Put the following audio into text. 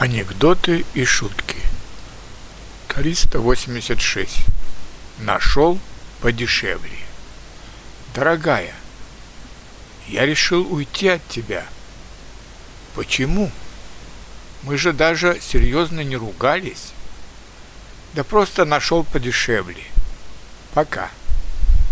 Анекдоты и шутки. 386. Нашел подешевле. Дорогая, я решил уйти от тебя. Почему? Мы же даже серьезно не ругались. Да просто нашел подешевле. Пока.